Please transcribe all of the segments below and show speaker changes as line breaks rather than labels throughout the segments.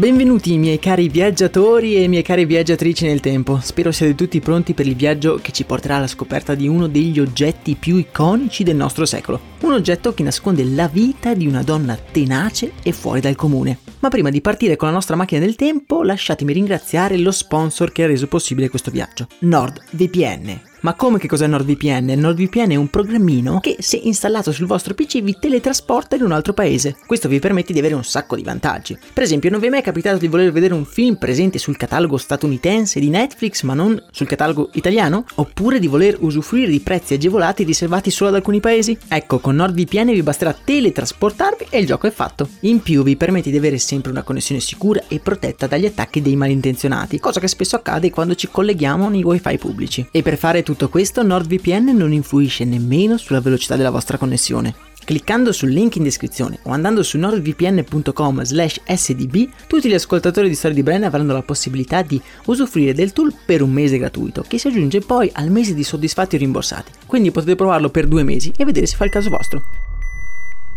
Benvenuti miei cari viaggiatori e miei cari viaggiatrici nel tempo. Spero siate tutti pronti per il viaggio che ci porterà alla scoperta di uno degli oggetti più iconici del nostro secolo. Un oggetto che nasconde la vita di una donna tenace e fuori dal comune. Ma prima di partire con la nostra macchina del tempo, lasciatemi ringraziare lo sponsor che ha reso possibile questo viaggio, NordVPN. Ma come che cos'è NordVPN? NordVPN è un programmino che se installato sul vostro PC vi teletrasporta in un altro paese. Questo vi permette di avere un sacco di vantaggi. Per esempio, non vi è mai capitato di voler vedere un film presente sul catalogo statunitense di Netflix ma non sul catalogo italiano? Oppure di voler usufruire di prezzi agevolati riservati solo ad alcuni paesi? Ecco, con NordVPN vi basterà teletrasportarvi e il gioco è fatto. In più vi permette di avere sempre una connessione sicura e protetta dagli attacchi dei malintenzionati, cosa che spesso accade quando ci colleghiamo nei wifi pubblici. E per fare tutto questo NordVPN non influisce nemmeno sulla velocità della vostra connessione. Cliccando sul link in descrizione o andando su nordvpn.com sdb, tutti gli ascoltatori di Storia di Brand avranno la possibilità di usufruire del tool per un mese gratuito, che si aggiunge poi al mese di soddisfatti o rimborsati. Quindi potete provarlo per due mesi e vedere se fa il caso vostro.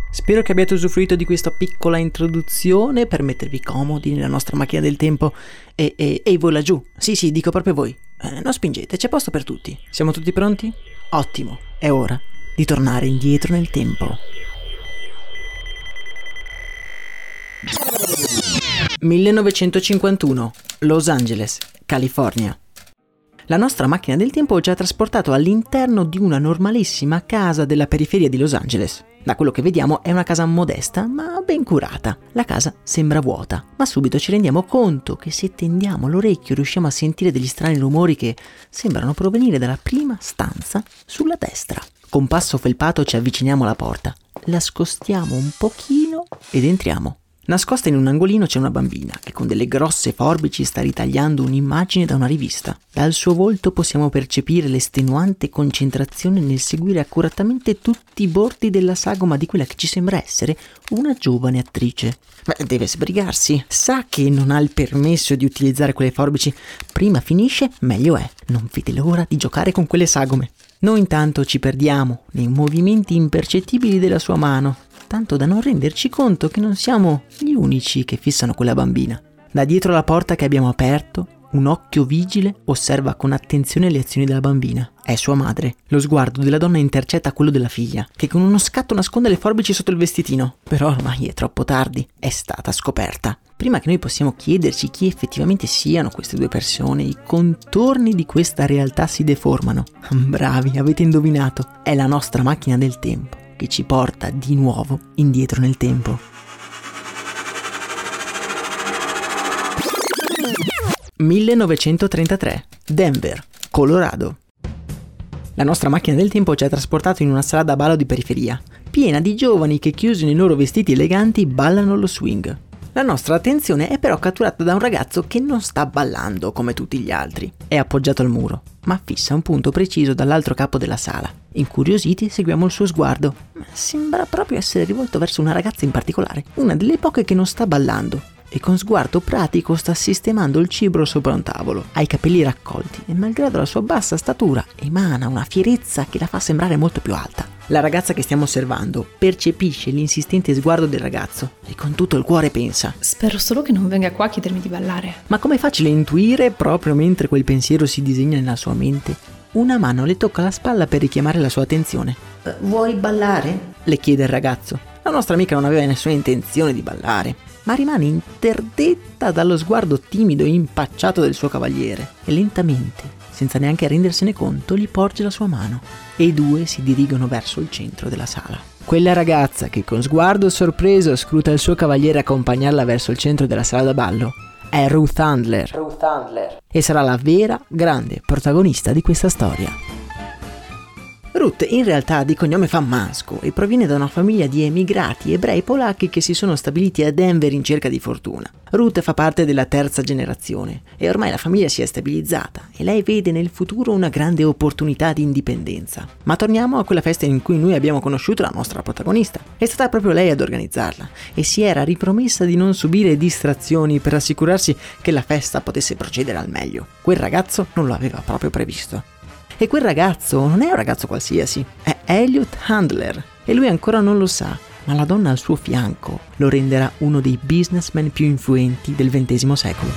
Spero che abbiate usufruito di questa piccola introduzione per mettervi comodi nella nostra macchina del tempo e, e, e voi laggiù. Sì, sì, dico proprio voi. Eh, non spingete, c'è posto per tutti. Siamo tutti pronti? Ottimo, è ora di tornare indietro nel tempo. 1951, Los Angeles, California. La nostra macchina del tempo ci ha trasportato all'interno di una normalissima casa della periferia di Los Angeles. Da quello che vediamo è una casa modesta ma ben curata. La casa sembra vuota, ma subito ci rendiamo conto che se tendiamo l'orecchio riusciamo a sentire degli strani rumori che sembrano provenire dalla prima stanza sulla destra. Con passo felpato ci avviciniamo alla porta, la scostiamo un pochino ed entriamo. Nascosta in un angolino c'è una bambina che con delle grosse forbici sta ritagliando un'immagine da una rivista. Dal suo volto possiamo percepire l'estenuante concentrazione nel seguire accuratamente tutti i bordi della sagoma di quella che ci sembra essere una giovane attrice. Beh, deve sbrigarsi. Sa che non ha il permesso di utilizzare quelle forbici. Prima finisce, meglio è. Non vede l'ora di giocare con quelle sagome. Noi intanto ci perdiamo nei movimenti impercettibili della sua mano tanto da non renderci conto che non siamo gli unici che fissano quella bambina. Da dietro la porta che abbiamo aperto, un occhio vigile osserva con attenzione le azioni della bambina. È sua madre. Lo sguardo della donna intercetta quello della figlia, che con uno scatto nasconde le forbici sotto il vestitino. Però ormai è troppo tardi, è stata scoperta. Prima che noi possiamo chiederci chi effettivamente siano queste due persone, i contorni di questa realtà si deformano. Bravi, avete indovinato. È la nostra macchina del tempo che ci porta di nuovo indietro nel tempo. 1933, Denver, Colorado. La nostra macchina del tempo ci ha trasportato in una sala da ballo di periferia, piena di giovani che chiusi nei loro vestiti eleganti ballano lo swing. La nostra attenzione è però catturata da un ragazzo che non sta ballando come tutti gli altri. È appoggiato al muro, ma fissa un punto preciso dall'altro capo della sala. Incuriositi seguiamo il suo sguardo, ma sembra proprio essere rivolto verso una ragazza in particolare, una delle poche che non sta ballando, e con sguardo pratico sta sistemando il cibo sopra un tavolo. Ha i capelli raccolti e malgrado la sua bassa statura emana una fierezza che la fa sembrare molto più alta. La ragazza che stiamo osservando percepisce l'insistente sguardo del ragazzo e con tutto il cuore pensa
Spero solo che non venga qua a chiedermi di ballare.
Ma com'è facile intuire proprio mentre quel pensiero si disegna nella sua mente? Una mano le tocca la spalla per richiamare la sua attenzione.
Eh, vuoi ballare?
le chiede il ragazzo. La nostra amica non aveva nessuna intenzione di ballare ma rimane interdetta dallo sguardo timido e impacciato del suo cavaliere e lentamente, senza neanche rendersene conto, gli porge la sua mano e i due si dirigono verso il centro della sala. Quella ragazza che con sguardo sorpreso scruta il suo cavaliere accompagnarla verso il centro della sala da ballo è Ruth Handler.
Ruth Handler.
E sarà la vera grande protagonista di questa storia. Ruth in realtà di cognome fa Masco e proviene da una famiglia di emigrati ebrei polacchi che si sono stabiliti a Denver in cerca di fortuna. Ruth fa parte della terza generazione e ormai la famiglia si è stabilizzata e lei vede nel futuro una grande opportunità di indipendenza. Ma torniamo a quella festa in cui noi abbiamo conosciuto la nostra protagonista. È stata proprio lei ad organizzarla e si era ripromessa di non subire distrazioni per assicurarsi che la festa potesse procedere al meglio. Quel ragazzo non lo aveva proprio previsto. E quel ragazzo non è un ragazzo qualsiasi, è Elliot Handler. E lui ancora non lo sa, ma la donna al suo fianco lo renderà uno dei businessmen più influenti del XX secolo.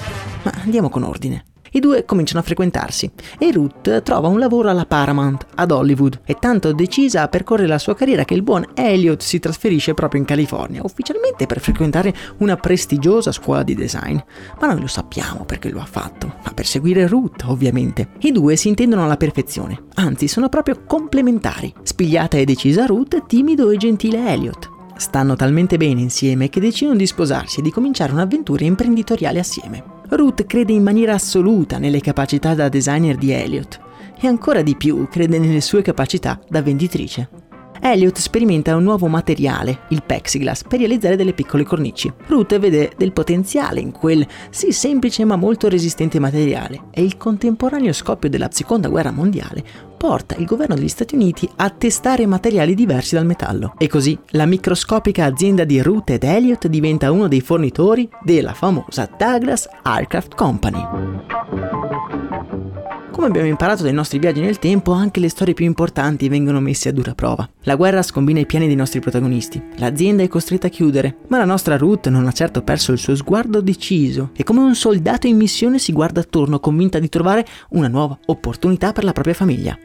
Ma andiamo con ordine. I due cominciano a frequentarsi e Ruth trova un lavoro alla Paramount ad Hollywood. È tanto decisa a percorrere la sua carriera che il buon Elliot si trasferisce proprio in California, ufficialmente per frequentare una prestigiosa scuola di design. Ma noi lo sappiamo perché lo ha fatto, ma per seguire Ruth, ovviamente. I due si intendono alla perfezione, anzi sono proprio complementari. Spigliata e decisa Ruth, timido e gentile Elliot. Stanno talmente bene insieme che decidono di sposarsi e di cominciare un'avventura imprenditoriale assieme. Ruth crede in maniera assoluta nelle capacità da designer di Elliot e ancora di più crede nelle sue capacità da venditrice. Elliot sperimenta un nuovo materiale, il plexiglass, per realizzare delle piccole cornici. Ruth vede del potenziale in quel sì semplice ma molto resistente materiale e il contemporaneo scoppio della seconda guerra mondiale porta il governo degli Stati Uniti a testare materiali diversi dal metallo. E così la microscopica azienda di Ruth ed Elliot diventa uno dei fornitori della famosa Douglas Aircraft Company. Come abbiamo imparato dai nostri viaggi nel tempo, anche le storie più importanti vengono messe a dura prova. La guerra scombina i piani dei nostri protagonisti. L'azienda è costretta a chiudere, ma la nostra Ruth non ha certo perso il suo sguardo deciso e come un soldato in missione si guarda attorno convinta di trovare una nuova opportunità per la propria famiglia.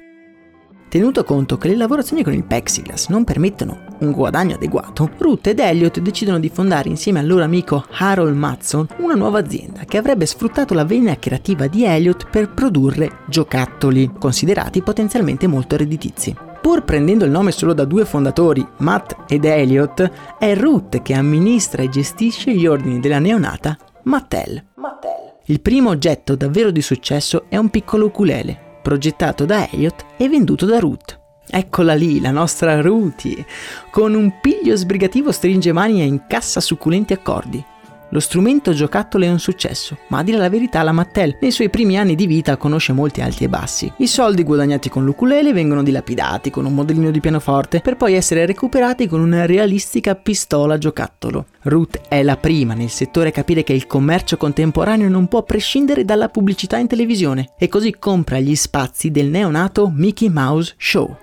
Tenuto conto che le lavorazioni con il plexiglass non permettono un guadagno adeguato, Ruth ed Elliot decidono di fondare insieme al loro amico Harold Matson una nuova azienda che avrebbe sfruttato la vena creativa di Elliot per produrre giocattoli, considerati potenzialmente molto redditizi. Pur prendendo il nome solo da due fondatori, Matt ed Elliot, è Ruth che amministra e gestisce gli ordini della neonata Mattel.
Mattel.
Il primo oggetto davvero di successo è un piccolo ukulele, progettato da Elliot e venduto da Ruth. Eccola lì, la nostra Ruthie, con un piglio sbrigativo stringe mani e incassa succulenti accordi. Lo strumento giocattolo è un successo, ma a dire la verità la Mattel nei suoi primi anni di vita conosce molti alti e bassi. I soldi guadagnati con l'ukulele vengono dilapidati con un modellino di pianoforte per poi essere recuperati con una realistica pistola giocattolo. Ruth è la prima nel settore a capire che il commercio contemporaneo non può prescindere dalla pubblicità in televisione e così compra gli spazi del neonato Mickey Mouse Show.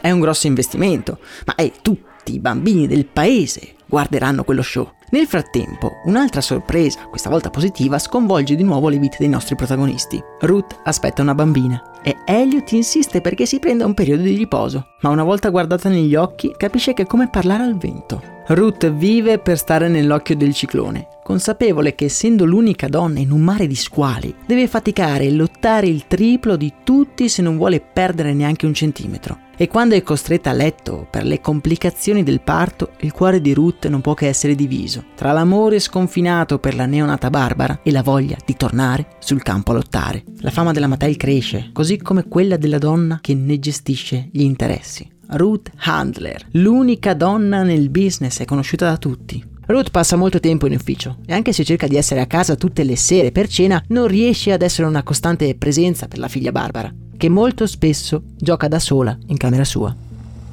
È un grosso investimento, ma è tutti i bambini del paese guarderanno quello show. Nel frattempo, un'altra sorpresa, questa volta positiva, sconvolge di nuovo le vite dei nostri protagonisti. Ruth aspetta una bambina e Elliot insiste perché si prenda un periodo di riposo, ma una volta guardata negli occhi capisce che è come parlare al vento. Ruth vive per stare nell'occhio del ciclone, consapevole che essendo l'unica donna in un mare di squali, deve faticare e lottare il triplo di tutti se non vuole perdere neanche un centimetro. E quando è costretta a letto per le complicazioni del parto, il cuore di Ruth non può che essere diviso tra l'amore sconfinato per la neonata Barbara e la voglia di tornare sul campo a lottare. La fama della Mattel cresce, così come quella della donna che ne gestisce gli interessi. Ruth Handler, l'unica donna nel business, è conosciuta da tutti. Ruth passa molto tempo in ufficio e anche se cerca di essere a casa tutte le sere per cena, non riesce ad essere una costante presenza per la figlia Barbara, che molto spesso gioca da sola in camera sua.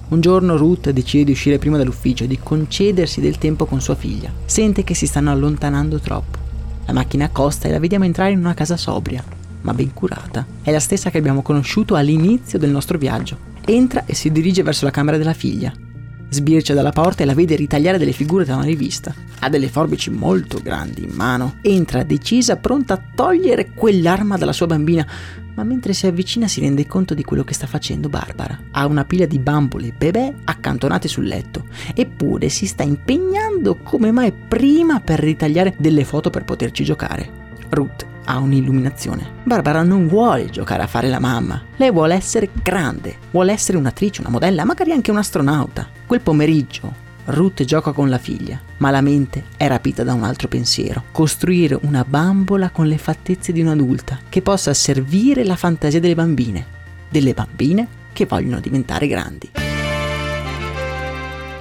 Un giorno Ruth decide di uscire prima dall'ufficio e di concedersi del tempo con sua figlia. Sente che si stanno allontanando troppo. La macchina accosta e la vediamo entrare in una casa sobria, ma ben curata. È la stessa che abbiamo conosciuto all'inizio del nostro viaggio. Entra e si dirige verso la camera della figlia. Sbircia dalla porta e la vede ritagliare delle figure da una rivista. Ha delle forbici molto grandi in mano. Entra decisa, pronta a togliere quell'arma dalla sua bambina, ma mentre si avvicina si rende conto di quello che sta facendo Barbara. Ha una pila di bambole bebè accantonate sul letto, eppure si sta impegnando come mai prima per ritagliare delle foto per poterci giocare. Ruth ha un'illuminazione. Barbara non vuole giocare a fare la mamma. Lei vuole essere grande, vuole essere un'attrice, una modella, magari anche un astronauta. Quel pomeriggio Ruth gioca con la figlia, ma la mente è rapita da un altro pensiero. Costruire una bambola con le fattezze di un'adulta che possa servire la fantasia delle bambine. Delle bambine che vogliono diventare grandi.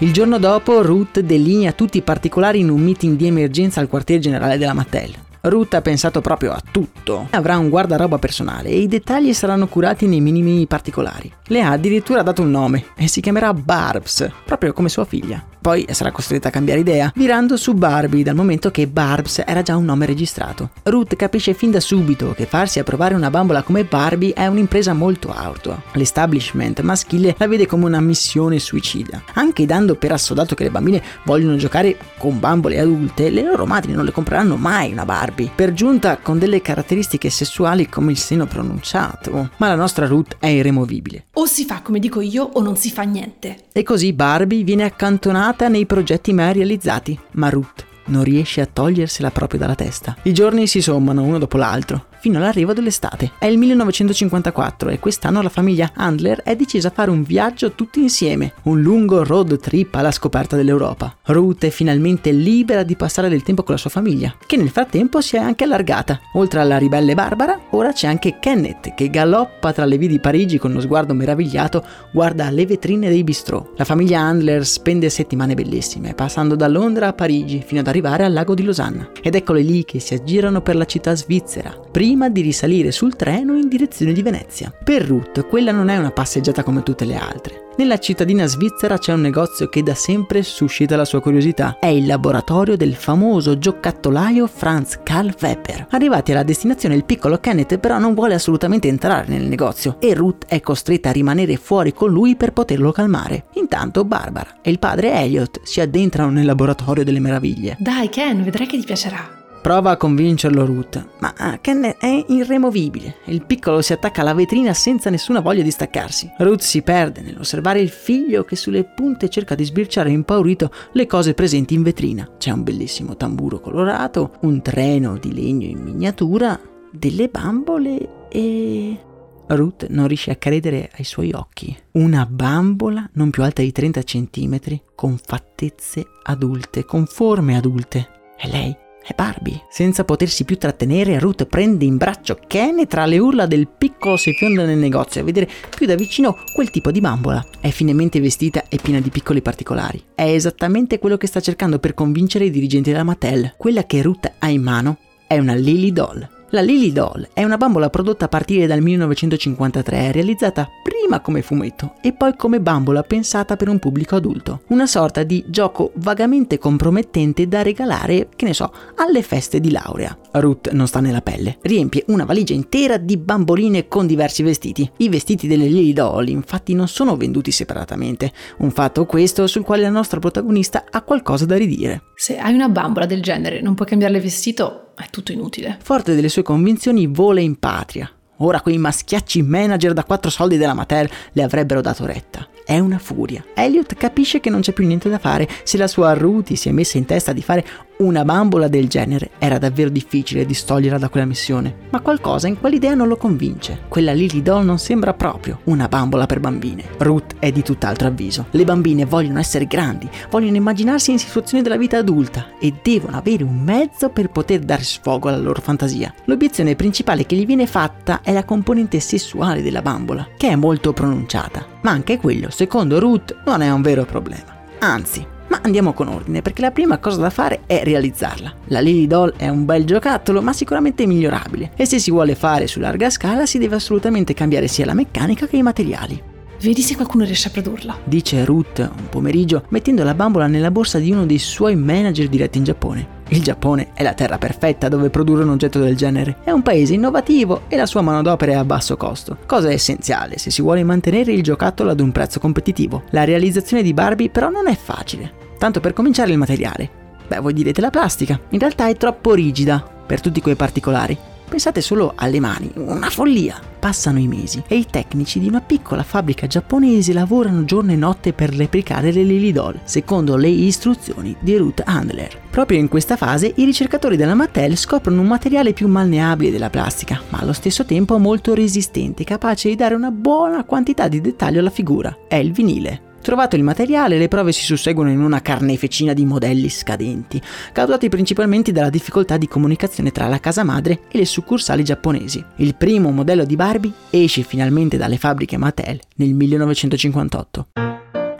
Il giorno dopo Ruth delinea tutti i particolari in un meeting di emergenza al quartier generale della Mattel. Ruth ha pensato proprio a tutto. Avrà un guardaroba personale e i dettagli saranno curati nei minimi particolari. Le ha addirittura dato un nome e si chiamerà Barbs, proprio come sua figlia. Poi sarà costretta a cambiare idea, virando su Barbie dal momento che Barbs era già un nome registrato. Ruth capisce fin da subito che farsi approvare una bambola come Barbie è un'impresa molto ardua. L'establishment maschile la vede come una missione suicida. Anche dando per assodato che le bambine vogliono giocare con bambole adulte, le loro madri non le compreranno mai una Barbie. Per giunta con delle caratteristiche sessuali come il seno pronunciato. Ma la nostra Ruth è irremovibile.
O si fa come dico io o non si fa niente.
E così Barbie viene accantonata nei progetti mai realizzati, ma Ruth non riesce a togliersela proprio dalla testa. I giorni si sommano uno dopo l'altro fino all'arrivo dell'estate. È il 1954 e quest'anno la famiglia Handler è decisa a fare un viaggio tutti insieme, un lungo road trip alla scoperta dell'Europa. Ruth è finalmente libera di passare del tempo con la sua famiglia, che nel frattempo si è anche allargata. Oltre alla ribelle Barbara, ora c'è anche Kenneth che galoppa tra le vie di Parigi con uno sguardo meravigliato, guarda le vetrine dei bistrò. La famiglia Handler spende settimane bellissime, passando da Londra a Parigi fino ad arrivare al lago di Losanna. Ed eccole lì che si aggirano per la città svizzera, prima di risalire sul treno in direzione di Venezia. Per Ruth quella non è una passeggiata come tutte le altre. Nella cittadina svizzera c'è un negozio che da sempre suscita la sua curiosità. È il laboratorio del famoso giocattolaio Franz Karl Weber. Arrivati alla destinazione, il piccolo Kenneth però non vuole assolutamente entrare nel negozio e Ruth è costretta a rimanere fuori con lui per poterlo calmare. Intanto Barbara e il padre Elliot si addentrano nel laboratorio delle meraviglie.
Dai Ken, vedrai che ti piacerà.
Prova a convincerlo Ruth, ma ah, Ken è irremovibile. Il piccolo si attacca alla vetrina senza nessuna voglia di staccarsi. Ruth si perde nell'osservare il figlio che sulle punte cerca di sbirciare impaurito le cose presenti in vetrina. C'è un bellissimo tamburo colorato, un treno di legno in miniatura, delle bambole e... Ruth non riesce a credere ai suoi occhi. Una bambola non più alta di 30 centimetri, con fattezze adulte, con forme adulte. È lei è Barbie. Senza potersi più trattenere, Ruth prende in braccio Ken e tra le urla del piccolo si fionda nel negozio a vedere più da vicino quel tipo di bambola. È finemente vestita e piena di piccoli particolari. È esattamente quello che sta cercando per convincere i dirigenti della Mattel. Quella che Ruth ha in mano è una Lily Doll. La Lily Doll è una bambola prodotta a partire dal 1953, realizzata prima come fumetto e poi come bambola pensata per un pubblico adulto. Una sorta di gioco vagamente compromettente da regalare, che ne so, alle feste di laurea. Ruth non sta nella pelle. Riempie una valigia intera di bamboline con diversi vestiti. I vestiti delle Lily Doll infatti non sono venduti separatamente, un fatto questo sul quale la nostra protagonista ha qualcosa da ridire.
Se hai una bambola del genere, non puoi cambiarle vestito, è tutto inutile.
Forte delle sue convinzioni, vola in patria. Ora quei maschiacci manager da quattro soldi della Mattel le avrebbero dato retta. È una furia. Elliot capisce che non c'è più niente da fare. Se la sua Ruthie si è messa in testa di fare una bambola del genere, era davvero difficile distoglierla da quella missione. Ma qualcosa in quell'idea non lo convince. Quella Lily Doll non sembra proprio una bambola per bambine. Ruth è di tutt'altro avviso. Le bambine vogliono essere grandi, vogliono immaginarsi in situazioni della vita adulta e devono avere un mezzo per poter dare sfogo alla loro fantasia. L'obiezione principale che gli viene fatta è la componente sessuale della bambola, che è molto pronunciata. Ma anche quello, secondo Ruth, non è un vero problema. Anzi, ma andiamo con ordine, perché la prima cosa da fare è realizzarla. La Lily Doll è un bel giocattolo, ma sicuramente migliorabile. E se si vuole fare su larga scala, si deve assolutamente cambiare sia la meccanica che i materiali.
Vedi se qualcuno riesce a produrla.
Dice Ruth un pomeriggio, mettendo la bambola nella borsa di uno dei suoi manager diretti in Giappone. Il Giappone è la terra perfetta dove produrre un oggetto del genere. È un paese innovativo e la sua manodopera è a basso costo, cosa essenziale se si vuole mantenere il giocattolo ad un prezzo competitivo. La realizzazione di Barbie però non è facile. Tanto per cominciare il materiale. Beh, voi direte la plastica. In realtà è troppo rigida per tutti quei particolari. Pensate solo alle mani, una follia. Passano i mesi e i tecnici di una piccola fabbrica giapponese lavorano giorno e notte per replicare le Lily Doll, secondo le istruzioni di Ruth Handler. Proprio in questa fase i ricercatori della Mattel scoprono un materiale più malneabile della plastica, ma allo stesso tempo molto resistente, capace di dare una buona quantità di dettaglio alla figura. È il vinile. Trovato il materiale, le prove si susseguono in una carneficina di modelli scadenti, causati principalmente dalla difficoltà di comunicazione tra la casa madre e le succursali giapponesi. Il primo modello di Barbie esce finalmente dalle fabbriche Mattel nel 1958.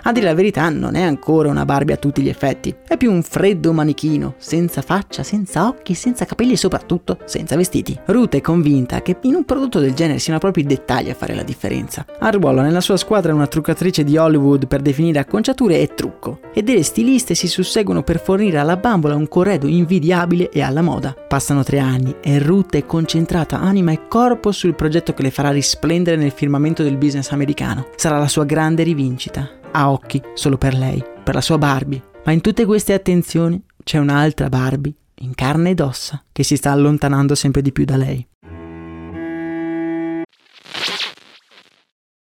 A dire la verità non è ancora una Barbie a tutti gli effetti, è più un freddo manichino, senza faccia, senza occhi, senza capelli e soprattutto senza vestiti. Ruth è convinta che in un prodotto del genere siano proprio i dettagli a fare la differenza. Arruola nella sua squadra una truccatrice di Hollywood per definire acconciature e trucco, e delle stiliste si susseguono per fornire alla bambola un corredo invidiabile e alla moda. Passano tre anni e Ruth è concentrata anima e corpo sul progetto che le farà risplendere nel firmamento del business americano. Sarà la sua grande rivincita ha occhi solo per lei, per la sua Barbie. Ma in tutte queste attenzioni c'è un'altra Barbie, in carne ed ossa, che si sta allontanando sempre di più da lei.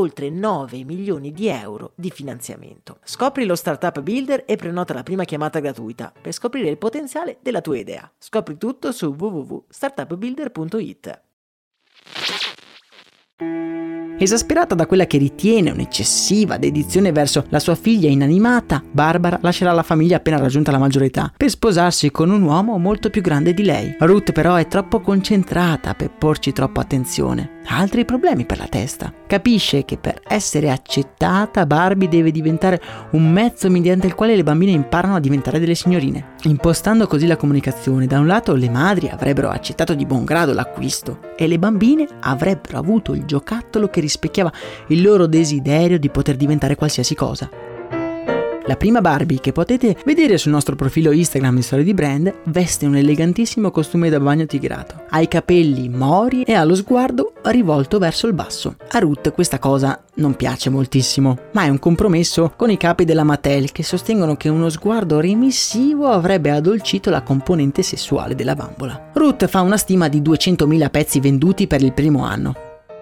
oltre 9 milioni di euro di finanziamento. Scopri lo Startup Builder e prenota la prima chiamata gratuita per scoprire il potenziale della tua idea. Scopri tutto su www.startupbuilder.it.
Esasperata da quella che ritiene un'eccessiva dedizione verso la sua figlia inanimata, Barbara lascerà la famiglia appena raggiunta la maggiore età per sposarsi con un uomo molto più grande di lei. Ruth però è troppo concentrata per porci troppo attenzione. Ha altri problemi per la testa. Capisce che per essere accettata Barbie deve diventare un mezzo mediante il quale le bambine imparano a diventare delle signorine. Impostando così la comunicazione, da un lato le madri avrebbero accettato di buon grado l'acquisto e le bambine avrebbero avuto il giocattolo che rispecchiava il loro desiderio di poter diventare qualsiasi cosa. La prima Barbie che potete vedere sul nostro profilo Instagram di Storie di Brand veste un elegantissimo costume da bagno tigrato, ha i capelli mori e ha lo sguardo rivolto verso il basso. A Ruth questa cosa non piace moltissimo, ma è un compromesso con i capi della Mattel che sostengono che uno sguardo remissivo avrebbe addolcito la componente sessuale della bambola. Ruth fa una stima di 200.000 pezzi venduti per il primo anno,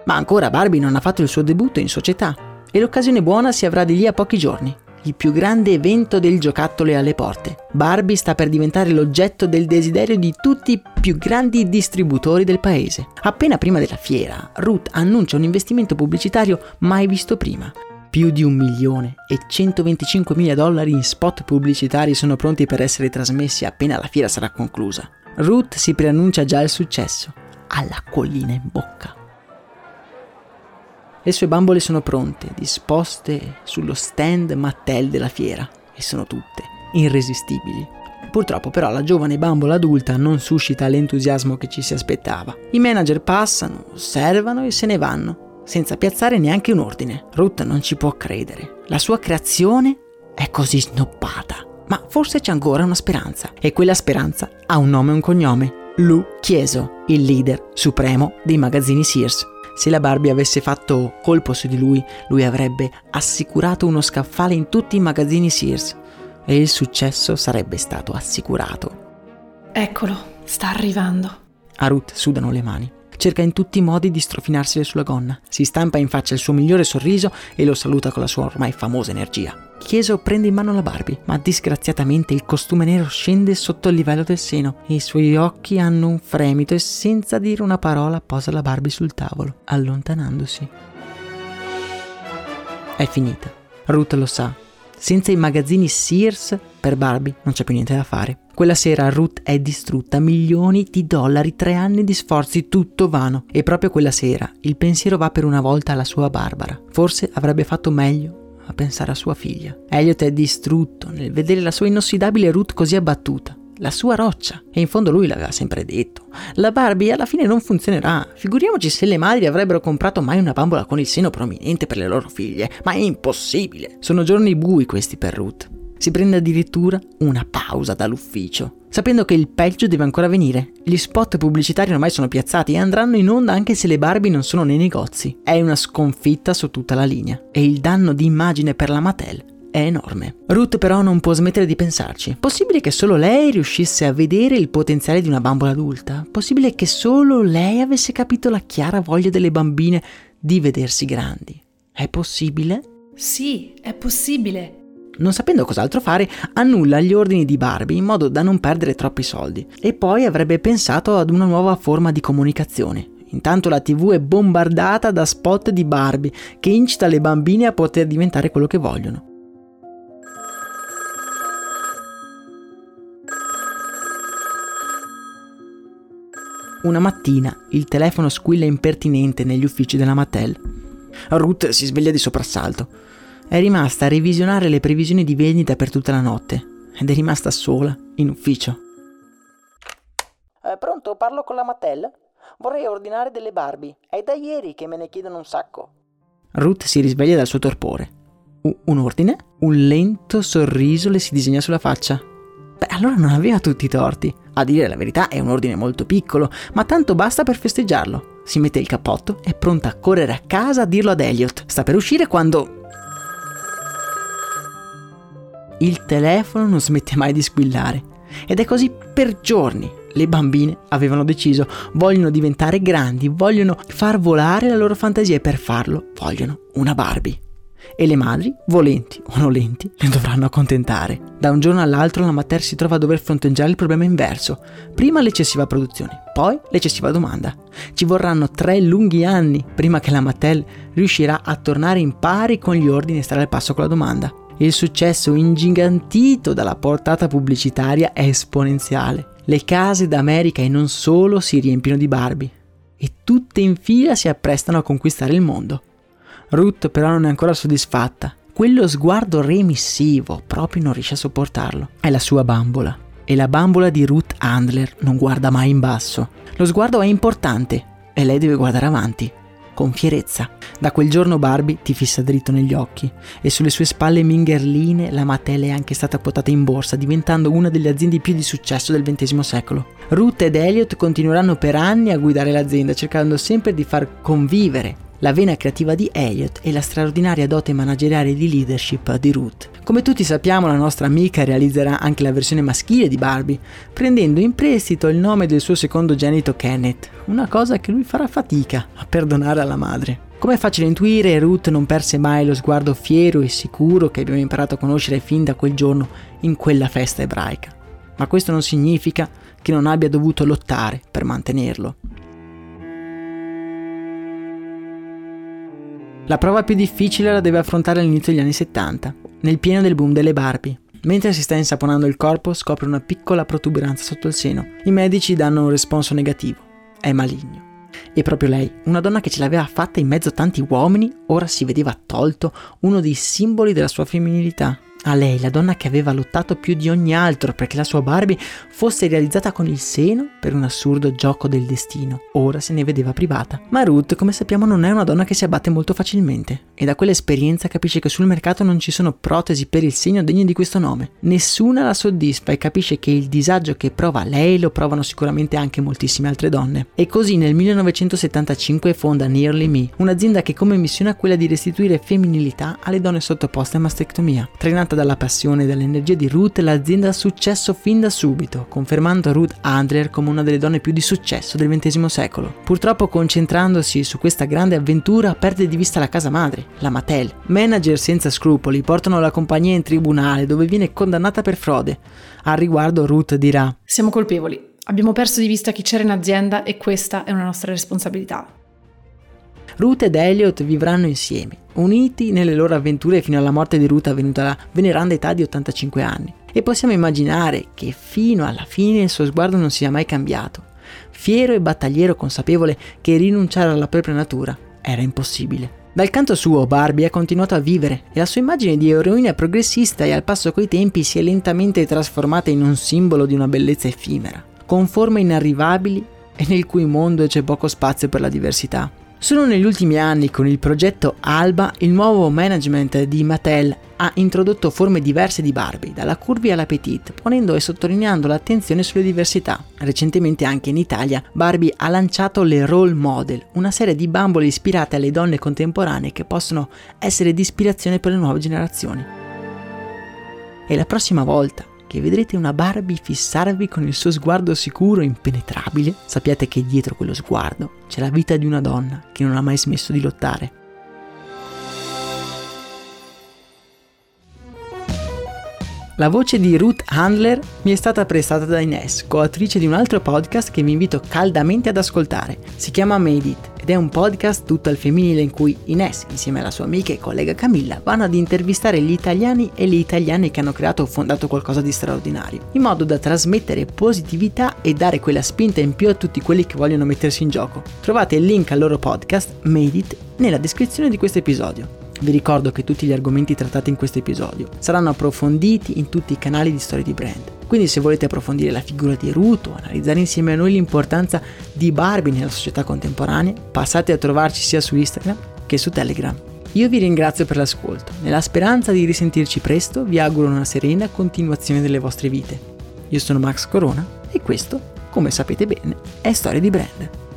ma ancora Barbie non ha fatto il suo debutto in società e l'occasione buona si avrà di lì a pochi giorni. Il più grande evento del giocattolo è alle porte. Barbie sta per diventare l'oggetto del desiderio di tutti i più grandi distributori del paese. Appena prima della fiera, Ruth annuncia un investimento pubblicitario mai visto prima. Più di un milione e 125 mila dollari in spot pubblicitari sono pronti per essere trasmessi appena la fiera sarà conclusa. Ruth si preannuncia già il successo. Ha la collina in bocca. Le sue bambole sono pronte, disposte sullo stand Mattel della fiera e sono tutte irresistibili. Purtroppo però la giovane bambola adulta non suscita l'entusiasmo che ci si aspettava. I manager passano, osservano e se ne vanno senza piazzare neanche un ordine. Ruth non ci può credere. La sua creazione è così snobbata. Ma forse c'è ancora una speranza. E quella speranza ha un nome e un cognome. Lou Chieso, il leader supremo dei magazzini Sears. Se la Barbie avesse fatto colpo su di lui, lui avrebbe assicurato uno scaffale in tutti i magazzini Sears e il successo sarebbe stato assicurato.
Eccolo, sta arrivando.
A Ruth sudano le mani cerca in tutti i modi di strofinarsi sulla gonna. Si stampa in faccia il suo migliore sorriso e lo saluta con la sua ormai famosa energia. Chieso prende in mano la Barbie, ma disgraziatamente il costume nero scende sotto il livello del seno i suoi occhi hanno un fremito e senza dire una parola posa la Barbie sul tavolo, allontanandosi. È finita. Ruth lo sa. Senza i magazzini Sears, per Barbie non c'è più niente da fare. Quella sera Ruth è distrutta, milioni di dollari, tre anni di sforzi, tutto vano. E proprio quella sera il pensiero va per una volta alla sua Barbara. Forse avrebbe fatto meglio a pensare a sua figlia. Elliot è distrutto nel vedere la sua inossidabile Ruth così abbattuta. La sua roccia. E in fondo lui l'aveva sempre detto. La Barbie alla fine non funzionerà. Figuriamoci se le madri avrebbero comprato mai una bambola con il seno prominente per le loro figlie. Ma è impossibile. Sono giorni bui questi per Ruth si prende addirittura una pausa dall'ufficio, sapendo che il peggio deve ancora venire. Gli spot pubblicitari ormai sono piazzati e andranno in onda anche se le Barbie non sono nei negozi. È una sconfitta su tutta la linea e il danno di immagine per la Mattel è enorme. Ruth però non può smettere di pensarci. Possibile che solo lei riuscisse a vedere il potenziale di una bambola adulta? Possibile che solo lei avesse capito la chiara voglia delle bambine di vedersi grandi? È possibile?
Sì, è possibile
non sapendo cos'altro fare, annulla gli ordini di Barbie in modo da non perdere troppi soldi. E poi avrebbe pensato ad una nuova forma di comunicazione. Intanto la TV è bombardata da spot di Barbie che incita le bambine a poter diventare quello che vogliono. Una mattina il telefono squilla impertinente negli uffici della Mattel. Ruth si sveglia di soprassalto è rimasta a revisionare le previsioni di vendita per tutta la notte ed è rimasta sola in ufficio.
Eh, pronto, parlo con la Mattel? Vorrei ordinare delle Barbie. È da ieri che me ne chiedono un sacco.
Ruth si risveglia dal suo torpore. U- un ordine? Un lento sorriso le si disegna sulla faccia. Beh, allora non aveva tutti i torti. A dire la verità è un ordine molto piccolo, ma tanto basta per festeggiarlo. Si mette il cappotto, è pronta a correre a casa a dirlo ad Elliot. Sta per uscire quando il telefono non smette mai di squillare. Ed è così per giorni. Le bambine avevano deciso, vogliono diventare grandi, vogliono far volare la loro fantasia e per farlo vogliono una Barbie. E le madri, volenti o nolenti, le dovranno accontentare. Da un giorno all'altro la Mater si trova a dover fronteggiare il problema inverso. Prima l'eccessiva produzione, poi l'eccessiva domanda. Ci vorranno tre lunghi anni prima che la Mattel riuscirà a tornare in pari con gli ordini e stare al passo con la domanda il successo ingigantito dalla portata pubblicitaria è esponenziale. Le case d'America e non solo si riempiono di Barbie e tutte in fila si apprestano a conquistare il mondo. Ruth però non è ancora soddisfatta. Quello sguardo remissivo proprio non riesce a sopportarlo. È la sua bambola. E la bambola di Ruth Handler non guarda mai in basso. Lo sguardo è importante e lei deve guardare avanti con fierezza. Da quel giorno Barbie ti fissa dritto negli occhi e sulle sue spalle mingherline la Mattel è anche stata quotata in borsa, diventando una delle aziende più di successo del XX secolo. Ruth ed Elliot continueranno per anni a guidare l'azienda, cercando sempre di far convivere la vena creativa di Elliot e la straordinaria dote manageriale di leadership di Ruth. Come tutti sappiamo, la nostra amica realizzerà anche la versione maschile di Barbie, prendendo in prestito il nome del suo secondo genito Kenneth, una cosa che lui farà fatica a perdonare alla madre. Come è facile intuire, Ruth non perse mai lo sguardo fiero e sicuro che abbiamo imparato a conoscere fin da quel giorno in quella festa ebraica. Ma questo non significa che non abbia dovuto lottare per mantenerlo. La prova più difficile la deve affrontare all'inizio degli anni 70, nel pieno del boom delle Barbie. Mentre si sta insaponando il corpo, scopre una piccola protuberanza sotto il seno. I medici danno un responso negativo. È maligno. E proprio lei, una donna che ce l'aveva fatta in mezzo a tanti uomini, ora si vedeva tolto uno dei simboli della sua femminilità. A lei, la donna che aveva lottato più di ogni altro perché la sua Barbie fosse realizzata con il seno per un assurdo gioco del destino, ora se ne vedeva privata. Ma Ruth, come sappiamo, non è una donna che si abbatte molto facilmente e da quell'esperienza capisce che sul mercato non ci sono protesi per il segno degne di questo nome. Nessuna la soddisfa e capisce che il disagio che prova lei lo provano sicuramente anche moltissime altre donne. E così nel 1975 fonda Nearly Me, un'azienda che come missione ha quella di restituire femminilità alle donne sottoposte a mastectomia. Trainata Trainata dalla passione e dall'energia di Ruth, l'azienda ha successo fin da subito, confermando Ruth Handler come una delle donne più di successo del XX secolo. Purtroppo concentrandosi su questa grande avventura perde di vista la casa madre, la Mattel. Manager senza scrupoli portano la compagnia in tribunale dove viene condannata per frode. Al riguardo Ruth dirà
Siamo colpevoli. Abbiamo perso di vista chi c'era in azienda e questa è una nostra responsabilità.
Ruth ed Elliot vivranno insieme, uniti nelle loro avventure fino alla morte di Ruth avvenuta alla veneranda età di 85 anni. E possiamo immaginare che fino alla fine il suo sguardo non sia mai cambiato. Fiero e battagliero consapevole che rinunciare alla propria natura era impossibile. Dal canto suo, Barbie ha continuato a vivere e la sua immagine di eroina progressista e al passo coi tempi si è lentamente trasformata in un simbolo di una bellezza effimera, con forme inarrivabili e nel cui mondo c'è poco spazio per la diversità. Solo negli ultimi anni, con il progetto ALBA, il nuovo management di Mattel ha introdotto forme diverse di Barbie, dalla curvy alla petite, ponendo e sottolineando l'attenzione sulle diversità. Recentemente anche in Italia Barbie ha lanciato le Role Model, una serie di bambole ispirate alle donne contemporanee che possono essere di ispirazione per le nuove generazioni. E la prossima volta che vedrete una Barbie fissarvi con il suo sguardo sicuro e impenetrabile, sappiate che dietro quello sguardo c'è la vita di una donna che non ha mai smesso di lottare. La voce di Ruth Handler mi è stata prestata da Ines, coautrice di un altro podcast che vi invito caldamente ad ascoltare. Si chiama Made It ed è un podcast tutto al femminile in cui Ines, insieme alla sua amica e collega Camilla, vanno ad intervistare gli italiani e le italiane che hanno creato o fondato qualcosa di straordinario, in modo da trasmettere positività e dare quella spinta in più a tutti quelli che vogliono mettersi in gioco. Trovate il link al loro podcast Made It nella descrizione di questo episodio. Vi ricordo che tutti gli argomenti trattati in questo episodio saranno approfonditi in tutti i canali di Storie di Brand. Quindi se volete approfondire la figura di Ruth o analizzare insieme a noi l'importanza di Barbie nella società contemporanea, passate a trovarci sia su Instagram che su Telegram. Io vi ringrazio per l'ascolto. Nella speranza di risentirci presto, vi auguro una serena continuazione delle vostre vite. Io sono Max Corona e questo, come sapete bene, è Storie di Brand.